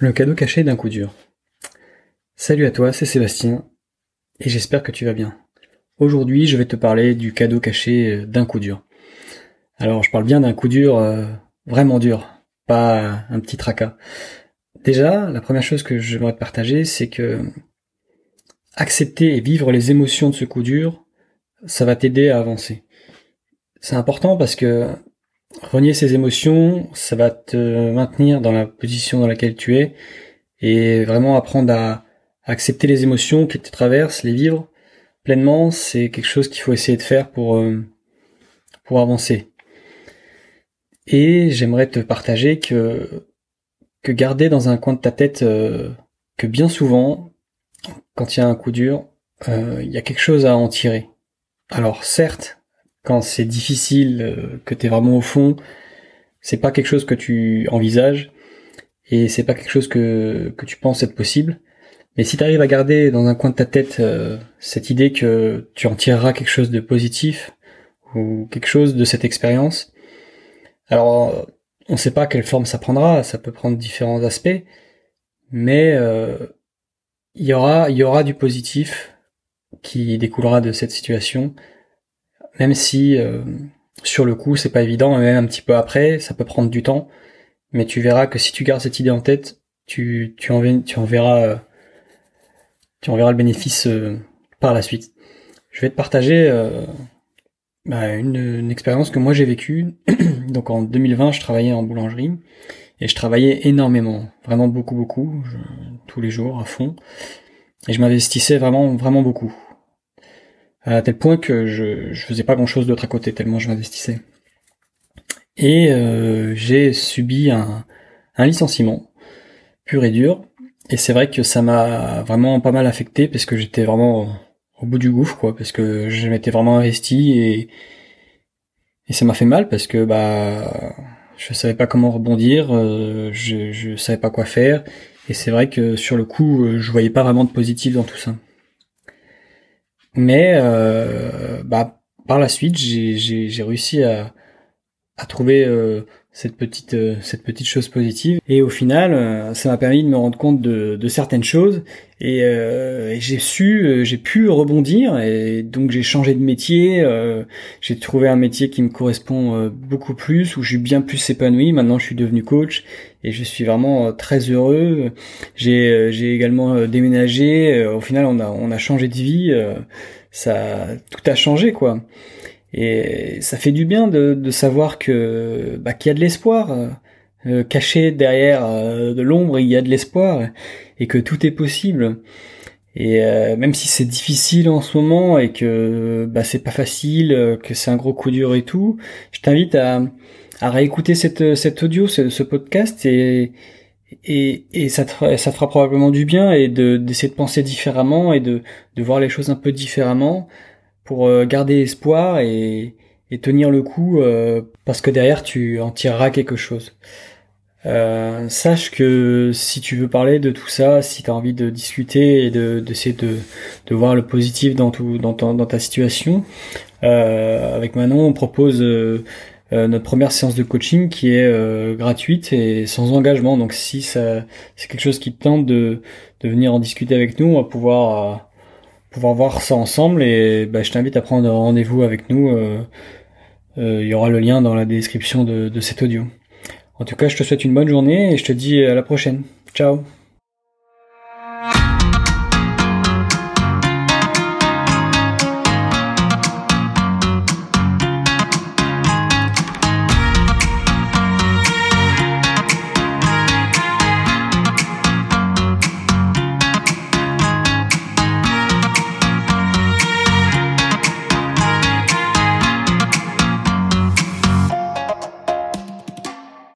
Le cadeau caché d'un coup dur. Salut à toi, c'est Sébastien, et j'espère que tu vas bien. Aujourd'hui, je vais te parler du cadeau caché d'un coup dur. Alors, je parle bien d'un coup dur euh, vraiment dur, pas un petit tracas. Déjà, la première chose que j'aimerais te partager, c'est que accepter et vivre les émotions de ce coup dur, ça va t'aider à avancer. C'est important parce que Renier ses émotions, ça va te maintenir dans la position dans laquelle tu es et vraiment apprendre à accepter les émotions qui te traversent, les vivre pleinement, c'est quelque chose qu'il faut essayer de faire pour euh, pour avancer. Et j'aimerais te partager que que garder dans un coin de ta tête euh, que bien souvent, quand il y a un coup dur, euh, il y a quelque chose à en tirer. Alors certes, quand c'est difficile, euh, que tu es vraiment au fond, c'est pas quelque chose que tu envisages et c'est pas quelque chose que, que tu penses être possible. Mais si tu arrives à garder dans un coin de ta tête euh, cette idée que tu en tireras quelque chose de positif ou quelque chose de cette expérience, alors on ne sait pas quelle forme ça prendra, ça peut prendre différents aspects, mais euh, il y aura y aura du positif qui découlera de cette situation même si euh, sur le coup c'est pas évident, et même un petit peu après, ça peut prendre du temps, mais tu verras que si tu gardes cette idée en tête, tu, tu, en, tu en verras euh, tu en verras le bénéfice euh, par la suite. Je vais te partager bah, une, une, expérience que moi j'ai vécue. Donc en 2020, je travaillais en boulangerie et je travaillais énormément, vraiment beaucoup beaucoup, tous les jours à fond, et je m'investissais vraiment vraiment beaucoup à tel point que je, faisais pas grand chose d'autre à côté tellement je m'investissais. Et euh, j'ai subi un, licenciement pur et dur. Et c'est vrai que ça m'a vraiment pas mal affecté parce que j'étais vraiment au bout du gouffre, quoi, parce que je m'étais vraiment investi et, ça m'a fait mal parce que bah je savais pas comment rebondir, euh, je, je savais pas quoi faire. Et c'est vrai que sur le coup, je voyais pas vraiment de positif dans tout ça. Mais euh, bah, par la suite, j'ai réussi à, trouver euh, cette petite euh, cette petite chose positive. Et au final euh, ça m'a permis de me rendre compte de, de certaines choses. Et, euh, j'ai su j'ai pu rebondir. Et donc j'ai changé de métier j'ai trouvé un métier qui me correspond beaucoup plus où je suis bien plus épanoui. Maintenant je suis devenu coach et je suis vraiment très heureux. J'ai j'ai également déménagé. Au final on a on a changé de vie. Ça tout a changé quoi et ça fait du bien de, de savoir que bah, qu'il y a de l'espoir. Euh, euh caché derrière euh, de l'ombre, il y a de l'espoir et que tout est possible. Et euh, même si c'est difficile en ce moment et que bah, c'est pas facile, que c'est un gros coup dur et tout, je t'invite à, à réécouter cette, cet audio, ce, podcast et, et, et ça, te, ça fera probablement du bien et de d'essayer de penser différemment et de, de voir les choses un peu différemment pour euh, garder espoir et, tenir le coup euh, parce que derrière tu en tireras quelque chose. Euh, sache que si tu veux parler de tout ça, si tu as envie de discuter et de d'essayer de, de voir le positif dans tout dans, dans ta situation, avec Manon on propose notre première séance de coaching qui est gratuite et sans engagement. Donc si ça c'est quelque chose qui te tente de, de venir en discuter avec nous, on va pouvoir pouvoir voir ça ensemble et bah, je t'invite à prendre rendez-vous avec nous. Euh, euh, il y aura le lien dans la description de, de cet audio. En tout cas, je te souhaite une bonne journée et je te dis à la prochaine. Ciao